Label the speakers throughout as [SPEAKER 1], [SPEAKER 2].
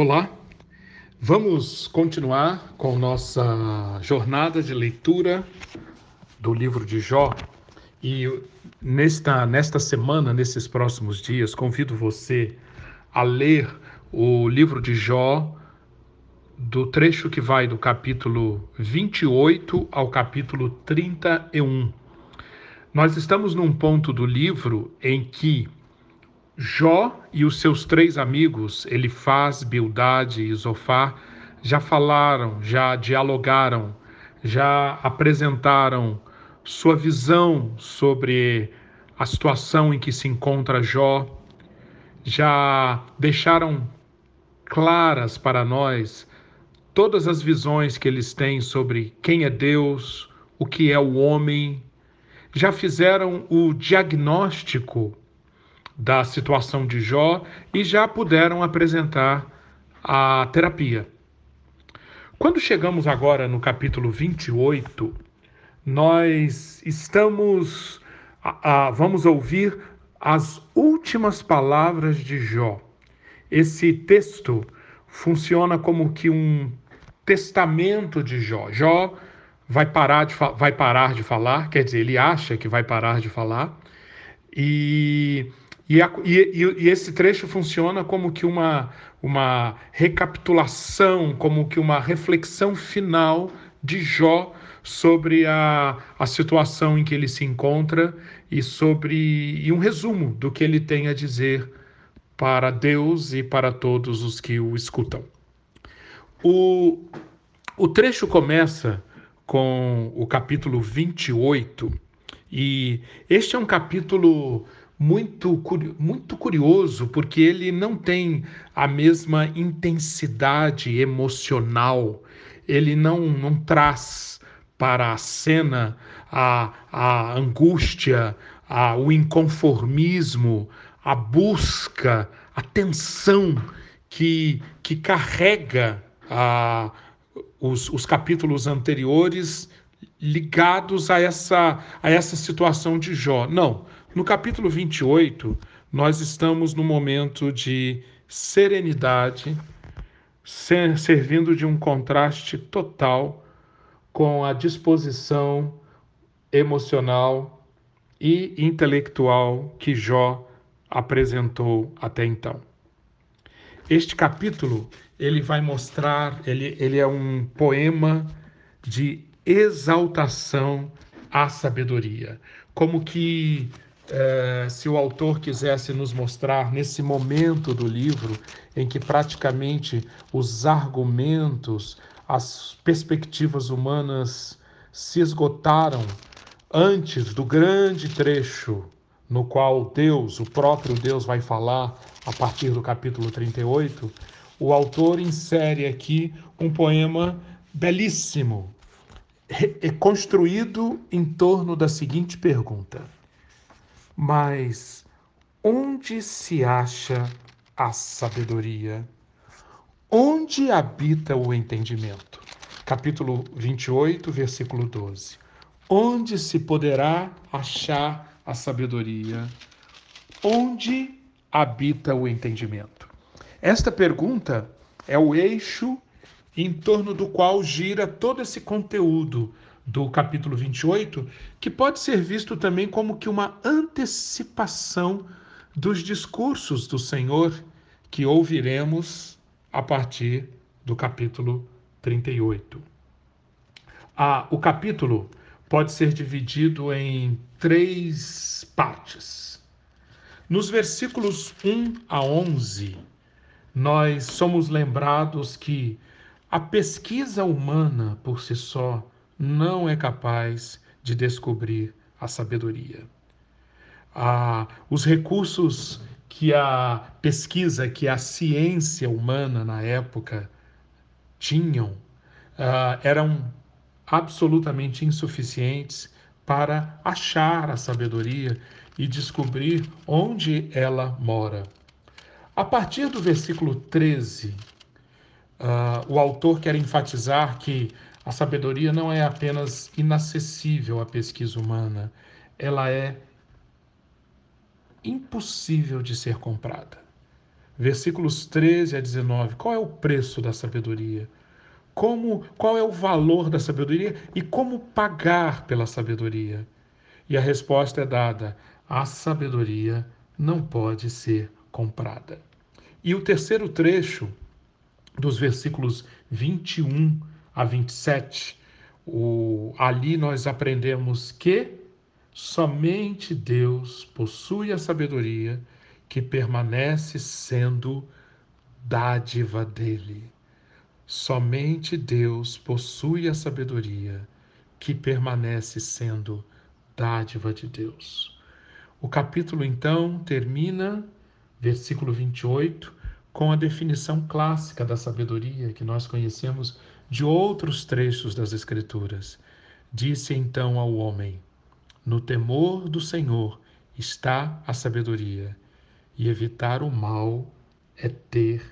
[SPEAKER 1] Olá, vamos continuar com nossa jornada de leitura do livro de Jó. E nesta, nesta semana, nesses próximos dias, convido você a ler o livro de Jó, do trecho que vai do capítulo 28 ao capítulo 31. Nós estamos num ponto do livro em que Jó e os seus três amigos, Elifaz, Bildade e Zofar, já falaram, já dialogaram, já apresentaram sua visão sobre a situação em que se encontra Jó, já deixaram claras para nós todas as visões que eles têm sobre quem é Deus, o que é o homem, já fizeram o diagnóstico da situação de Jó e já puderam apresentar a terapia. Quando chegamos agora no capítulo 28, nós estamos a, a, vamos ouvir as últimas palavras de Jó. Esse texto funciona como que um testamento de Jó. Jó vai parar de, vai parar de falar, quer dizer, ele acha que vai parar de falar, e e, a, e, e, esse trecho funciona como que uma, uma recapitulação, como que uma reflexão final de Jó sobre a, a situação em que ele se encontra e sobre e um resumo do que ele tem a dizer para Deus e para todos os que o escutam. O, o trecho começa com o capítulo 28 e este é um capítulo muito, muito curioso, porque ele não tem a mesma intensidade emocional, ele não, não traz para a cena a, a angústia, a, o inconformismo, a busca, a tensão que, que carrega a, os, os capítulos anteriores ligados a essa, a essa situação de Jó. Não. No capítulo 28, nós estamos no momento de serenidade, servindo de um contraste total com a disposição emocional e intelectual que Jó apresentou até então. Este capítulo ele vai mostrar, ele, ele é um poema de exaltação à sabedoria, como que é, se o autor quisesse nos mostrar nesse momento do livro em que praticamente os argumentos, as perspectivas humanas se esgotaram antes do grande trecho no qual Deus, o próprio Deus, vai falar a partir do capítulo 38, o autor insere aqui um poema belíssimo, construído em torno da seguinte pergunta mas onde se acha a sabedoria? Onde habita o entendimento? Capítulo 28, versículo 12. Onde se poderá achar a sabedoria? Onde habita o entendimento? Esta pergunta é o eixo em torno do qual gira todo esse conteúdo do capítulo 28, que pode ser visto também como que uma antecipação dos discursos do Senhor que ouviremos a partir do capítulo 38. Ah, o capítulo pode ser dividido em três partes. Nos versículos 1 a 11, nós somos lembrados que a pesquisa humana por si só não é capaz de descobrir a sabedoria. Ah, os recursos que a pesquisa, que a ciência humana na época tinham, ah, eram absolutamente insuficientes para achar a sabedoria e descobrir onde ela mora. A partir do versículo 13, uh, ah, o autor quer enfatizar que a sabedoria não é apenas inacessível à pesquisa humana, ela é impossível de ser comprada. versículos 13 a 19. Qual é o preço da sabedoria? Como, qual é o valor da sabedoria e como pagar pela sabedoria? E a resposta é dada: a sabedoria não pode ser comprada. E o terceiro trecho, dos versículos 21 a 27, o, ali nós aprendemos que somente Deus possui a sabedoria que permanece sendo dádiva dele. Somente Deus possui a sabedoria que permanece sendo dádiva de Deus. O capítulo então termina, versículo 28, com a definição clássica da sabedoria que nós conhecemos de outros trechos das Escrituras. Disse então ao homem: No temor do Senhor está a sabedoria, e evitar o mal é ter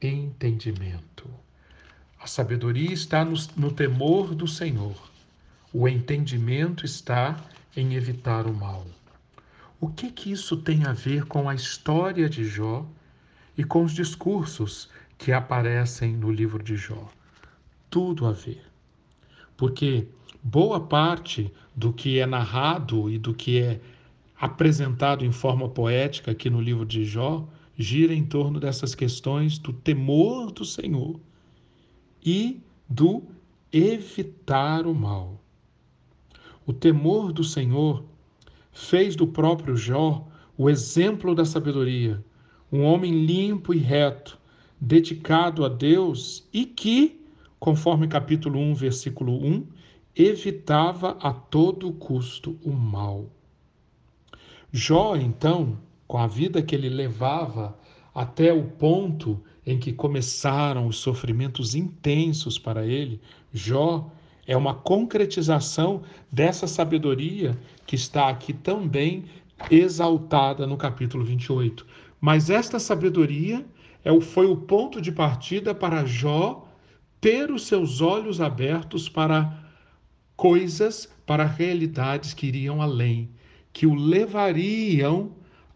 [SPEAKER 1] entendimento. A sabedoria está no, no temor do Senhor. O entendimento está em evitar o mal. O que que isso tem a ver com a história de Jó e com os discursos que aparecem no livro de Jó? Tudo a ver. Porque boa parte do que é narrado e do que é apresentado em forma poética aqui no livro de Jó gira em torno dessas questões do temor do Senhor e do evitar o mal. O temor do Senhor fez do próprio Jó o exemplo da sabedoria, um homem limpo e reto, dedicado a Deus e que, conforme capítulo 1, versículo 1, evitava a todo custo o mal. Jó, então, com a vida que ele levava até o ponto em que começaram os sofrimentos intensos para ele, Jó é uma concretização dessa sabedoria que está aqui também exaltada no capítulo 28. Mas esta sabedoria é foi o ponto de partida para Jó ter os seus olhos abertos para coisas, para realidades que iriam além que o levariam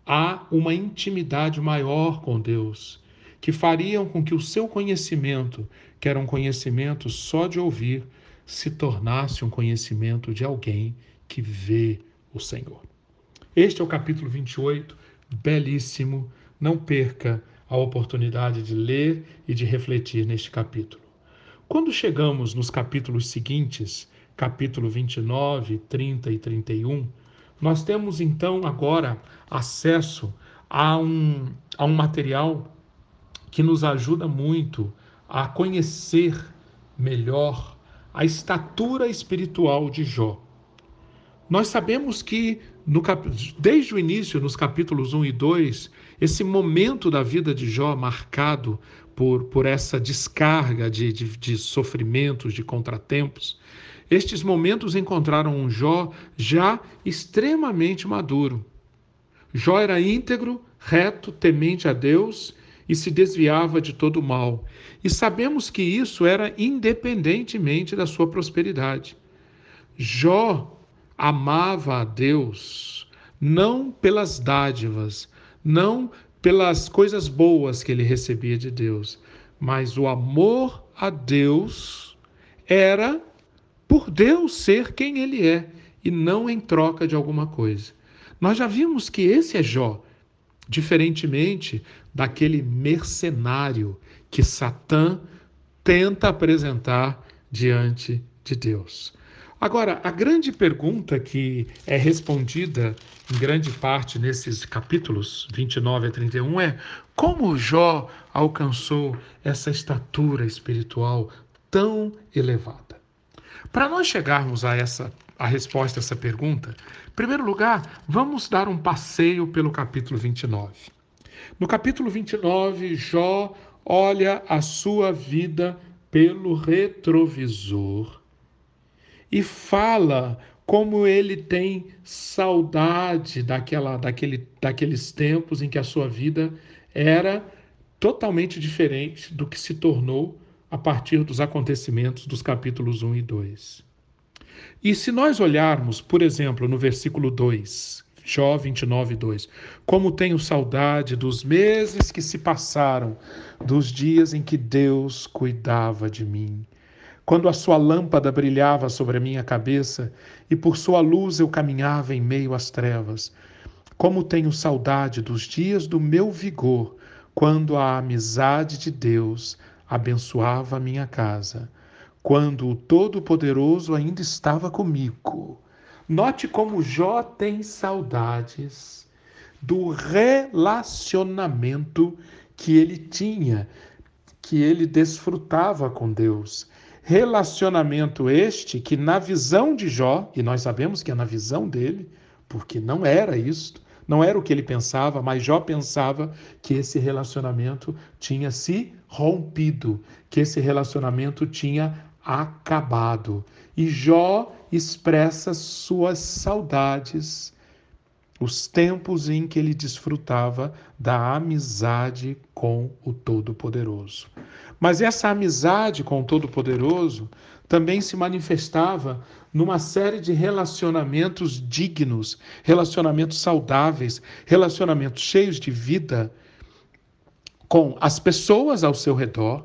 [SPEAKER 1] a uma intimidade maior com Deus, que fariam com que o seu conhecimento, que era um conhecimento só de ouvir, se tornasse um conhecimento de alguém que vê o Senhor. Este é o capítulo 28, belíssimo. Não perca a oportunidade de ler e de refletir neste capítulo. Quando chegamos nos capítulos seguintes, capítulo 29, 30 e 31, nós temos então agora acesso a um, a um material que nos ajuda muito a conhecer melhor a estatura espiritual de Jó. Nós sabemos que no, desde o início, nos capítulos 1 e 2, esse momento da vida de Jó marcado por, por essa descarga de, de, de sofrimentos, de contratempos, estes momentos encontraram um Jó já extremamente maduro. Jó era íntegro, reto, temente a Deus e se desviava de todo o mal. E sabemos que isso era independentemente da sua prosperidade. Jó amava a Deus não pelas dádivas, não pelas coisas boas que ele recebia de Deus, mas o amor a Deus era por Deus ser quem ele é e não em troca de alguma coisa. Nós já vimos que esse é Jó, diferentemente daquele mercenário que Satã tenta apresentar diante de Deus. Agora, a grande pergunta que é respondida em grande parte nesses capítulos 29 a 31 é: como Jó alcançou essa estatura espiritual tão elevada? Para nós chegarmos a essa a resposta a essa pergunta, em primeiro lugar, vamos dar um passeio pelo capítulo 29. No capítulo 29, Jó olha a sua vida pelo retrovisor e fala como ele tem saudade daquela, daquele, daqueles tempos em que a sua vida era totalmente diferente do que se tornou a partir dos acontecimentos dos capítulos 1 e 2. E se nós olharmos, por exemplo, no versículo 2, Jó 29, 2. Como tenho saudade dos meses que se passaram, dos dias em que Deus cuidava de mim. Quando a sua lâmpada brilhava sobre a minha cabeça e por sua luz eu caminhava em meio às trevas. Como tenho saudade dos dias do meu vigor, quando a amizade de Deus abençoava a minha casa, quando o Todo-Poderoso ainda estava comigo. Note como Jó tem saudades do relacionamento que ele tinha, que ele desfrutava com Deus. Relacionamento este que, na visão de Jó, e nós sabemos que é na visão dele, porque não era isto, não era o que ele pensava, mas Jó pensava que esse relacionamento tinha se rompido, que esse relacionamento tinha acabado. E Jó expressa suas saudades, os tempos em que ele desfrutava da amizade com o Todo-Poderoso. Mas essa amizade com o Todo-Poderoso também se manifestava numa série de relacionamentos dignos, relacionamentos saudáveis, relacionamentos cheios de vida com as pessoas ao seu redor.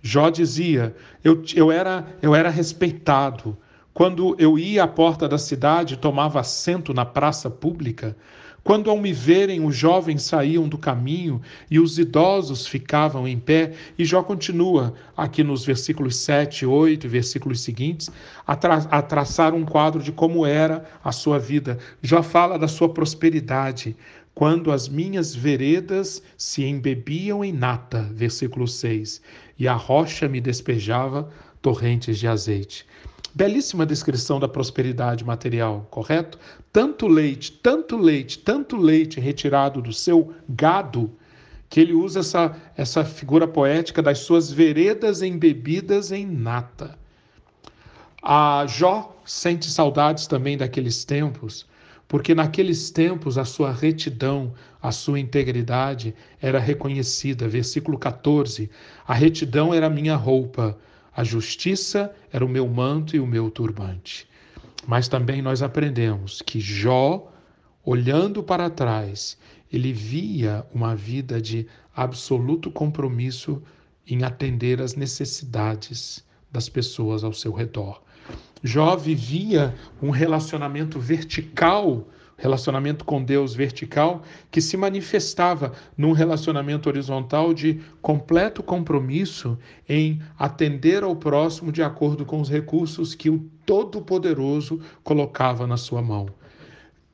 [SPEAKER 1] Jó dizia: eu, eu, era, eu era respeitado, quando eu ia à porta da cidade, tomava assento na praça pública, quando ao me verem os jovens saíam do caminho e os idosos ficavam em pé, e Jó continua aqui nos versículos 7, 8 e versículos seguintes, a, tra a traçar um quadro de como era a sua vida. Jó fala da sua prosperidade, quando as minhas veredas se embebiam em nata, versículo 6, e a rocha me despejava torrentes de azeite. Belíssima descrição da prosperidade material, correto? Tanto leite, tanto leite, tanto leite retirado do seu gado, que ele usa essa, essa figura poética das suas veredas embebidas em nata. A Jó sente saudades também daqueles tempos, porque naqueles tempos a sua retidão, a sua integridade era reconhecida. Versículo 14: A retidão era minha roupa a justiça era o meu manto e o meu turbante. Mas também nós aprendemos que Jó, olhando para trás, ele via uma vida de absoluto compromisso em atender às necessidades das pessoas ao seu redor. Jó vivia um relacionamento vertical relacionamento com Deus vertical que se manifestava num relacionamento horizontal de completo compromisso em atender ao próximo de acordo com os recursos que o Todo-Poderoso colocava na sua mão.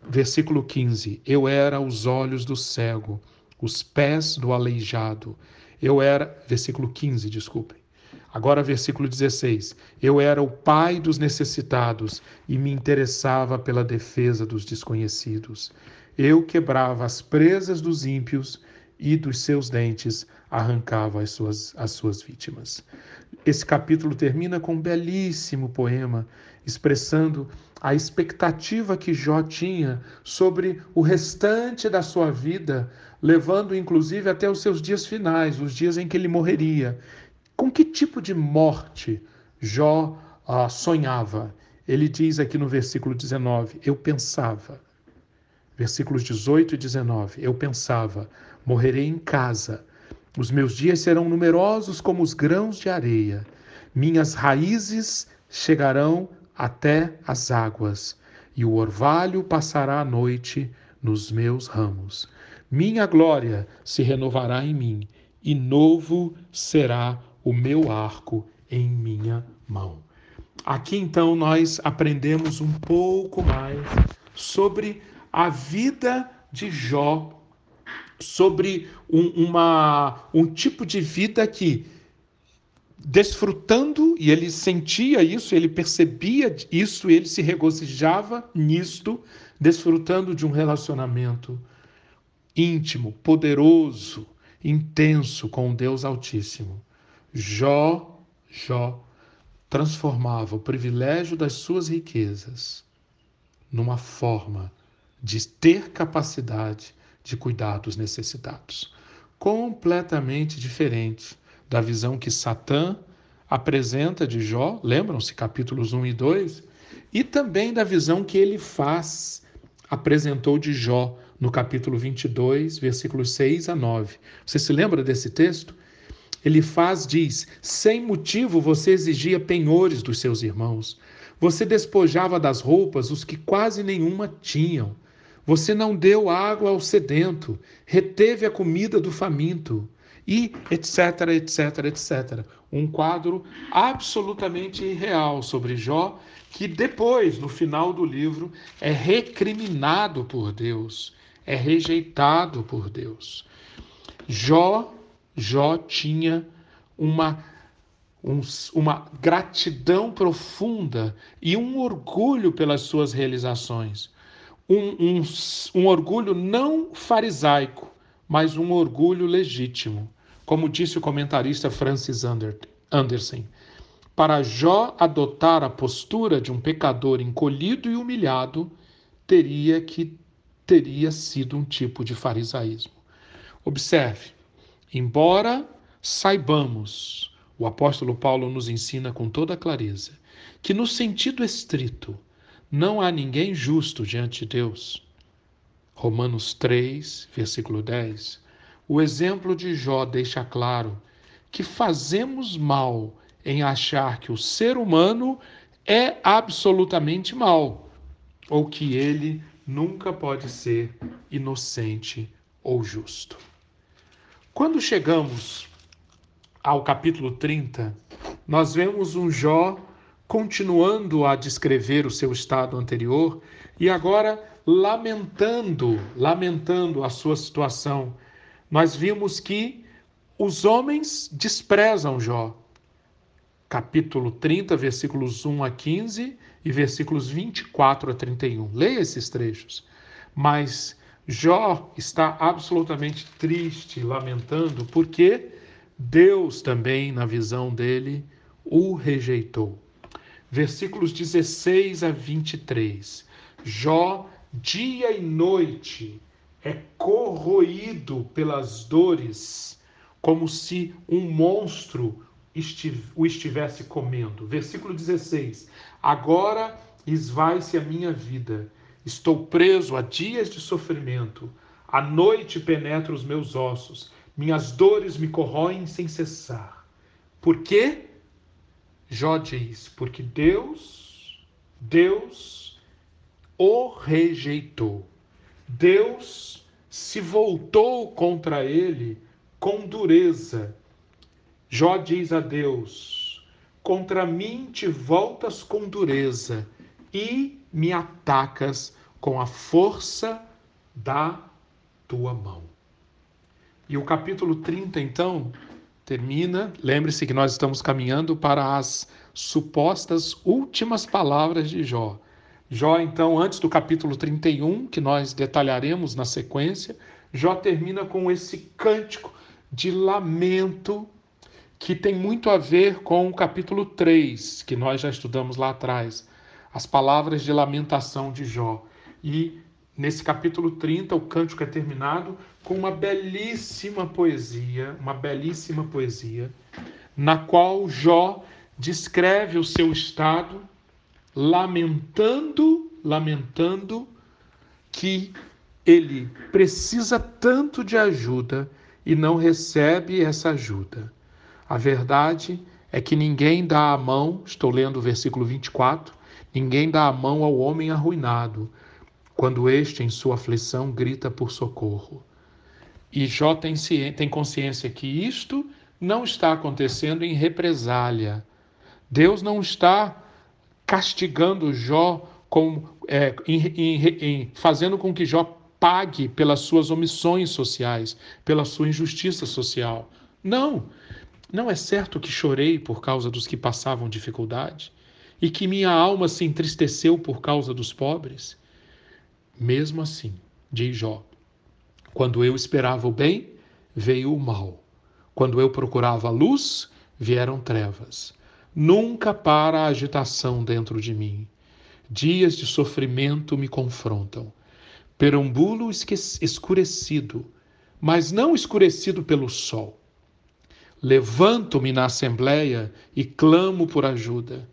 [SPEAKER 1] Versículo 15: Eu era os olhos do cego, os pés do aleijado. Eu era, versículo 15, desculpem. Agora, versículo 16: Eu era o pai dos necessitados e me interessava pela defesa dos desconhecidos. Eu quebrava as presas dos ímpios e dos seus dentes arrancava as suas, as suas vítimas. Esse capítulo termina com um belíssimo poema expressando a expectativa que Jó tinha sobre o restante da sua vida, levando inclusive até os seus dias finais, os dias em que ele morreria. Com que tipo de morte Jó ah, sonhava? Ele diz aqui no versículo 19: Eu pensava. Versículos 18 e 19: Eu pensava, morrerei em casa. Os meus dias serão numerosos como os grãos de areia. Minhas raízes chegarão até as águas, e o orvalho passará a noite nos meus ramos. Minha glória se renovará em mim, e novo será o meu arco em minha mão. Aqui então nós aprendemos um pouco mais sobre a vida de Jó, sobre um, uma, um tipo de vida que, desfrutando, e ele sentia isso, ele percebia isso, ele se regozijava nisto, desfrutando de um relacionamento íntimo, poderoso, intenso com o Deus Altíssimo. Jó, Jó transformava o privilégio das suas riquezas numa forma de ter capacidade de cuidar dos necessitados. Completamente diferente da visão que Satã apresenta de Jó, lembram-se capítulos 1 e 2, e também da visão que ele faz apresentou de Jó no capítulo 22, versículos 6 a 9. Você se lembra desse texto? Ele faz, diz: sem motivo você exigia penhores dos seus irmãos. Você despojava das roupas os que quase nenhuma tinham. Você não deu água ao sedento, reteve a comida do faminto, e etc, etc, etc. Um quadro absolutamente irreal sobre Jó, que depois, no final do livro, é recriminado por Deus, é rejeitado por Deus. Jó, Jó tinha uma um, uma gratidão profunda e um orgulho pelas suas realizações. Um, um, um orgulho não farisaico, mas um orgulho legítimo. Como disse o comentarista Francis Anderson, para Jó adotar a postura de um pecador encolhido e humilhado, teria que teria sido um tipo de farisaísmo. Observe, embora saibamos o apóstolo Paulo nos ensina com toda clareza que, no sentido estrito, não há ninguém justo diante de Deus. Romanos 3, versículo 10. O exemplo de Jó deixa claro que fazemos mal em achar que o ser humano é absolutamente mal, ou que ele nunca pode ser inocente ou justo. Quando chegamos ao capítulo 30, nós vemos um Jó continuando a descrever o seu estado anterior e agora lamentando, lamentando a sua situação. Nós vimos que os homens desprezam Jó. Capítulo 30, versículos 1 a 15 e versículos 24 a 31. Leia esses trechos. Mas Jó está absolutamente triste, lamentando, porque Deus também, na visão dele, o rejeitou. Versículos 16 a 23. Jó, dia e noite, é corroído pelas dores, como se um monstro o estivesse comendo. Versículo 16. Agora esvai-se a minha vida. Estou preso a dias de sofrimento. A noite penetra os meus ossos minhas dores me corroem sem cessar. Por quê? Jó diz: porque Deus, Deus o rejeitou. Deus se voltou contra ele com dureza. Jó diz a Deus: Contra mim te voltas com dureza e me atacas com a força da tua mão. E o capítulo 30, então, termina. Lembre-se que nós estamos caminhando para as supostas últimas palavras de Jó. Jó, então, antes do capítulo 31, que nós detalharemos na sequência, Jó termina com esse cântico de lamento que tem muito a ver com o capítulo 3, que nós já estudamos lá atrás, as palavras de lamentação de Jó. E Nesse capítulo 30, o cântico é terminado com uma belíssima poesia, uma belíssima poesia, na qual Jó descreve o seu estado, lamentando, lamentando que ele precisa tanto de ajuda e não recebe essa ajuda. A verdade é que ninguém dá a mão, estou lendo o versículo 24, ninguém dá a mão ao homem arruinado, quando este, em sua aflição, grita por socorro. E Jó tem, tem consciência que isto não está acontecendo em represália. Deus não está castigando Jó, com, é, em, em, em, fazendo com que Jó pague pelas suas omissões sociais, pela sua injustiça social. Não, não é certo que chorei por causa dos que passavam dificuldade e que minha alma se entristeceu por causa dos pobres. Mesmo assim, diz Jó, quando eu esperava o bem, veio o mal. Quando eu procurava a luz, vieram trevas. Nunca para a agitação dentro de mim. Dias de sofrimento me confrontam. Perambulo escurecido, mas não escurecido pelo sol. Levanto-me na assembleia e clamo por ajuda.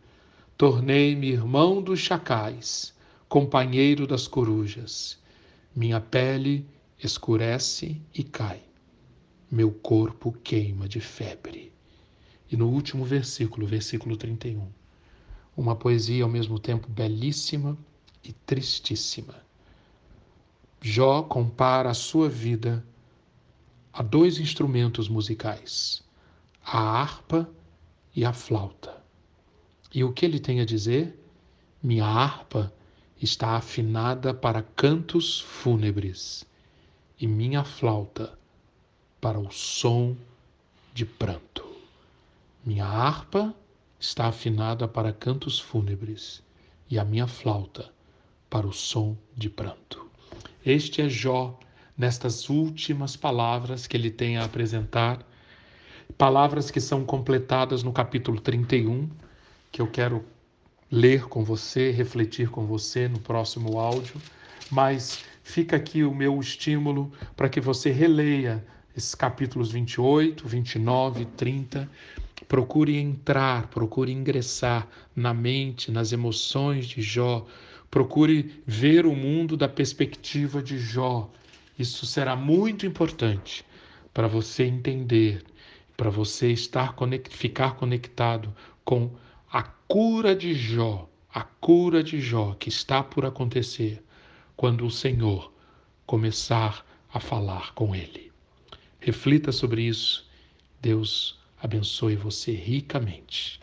[SPEAKER 1] Tornei-me irmão dos chacais companheiro das corujas. Minha pele escurece e cai. Meu corpo queima de febre. E no último versículo, versículo 31, uma poesia ao mesmo tempo belíssima e tristíssima. Jó compara a sua vida a dois instrumentos musicais, a harpa e a flauta. E o que ele tem a dizer? Minha harpa está afinada para cantos fúnebres e minha flauta para o som de pranto. Minha harpa está afinada para cantos fúnebres e a minha flauta para o som de pranto. Este é Jó nestas últimas palavras que ele tem a apresentar, palavras que são completadas no capítulo 31, que eu quero ler com você, refletir com você no próximo áudio, mas fica aqui o meu estímulo para que você releia esses capítulos 28, 29 e 30. Procure entrar, procure ingressar na mente, nas emoções de Jó. Procure ver o mundo da perspectiva de Jó. Isso será muito importante para você entender, para você estar ficar conectado com a cura de Jó, a cura de Jó que está por acontecer quando o Senhor começar a falar com ele. Reflita sobre isso. Deus abençoe você ricamente.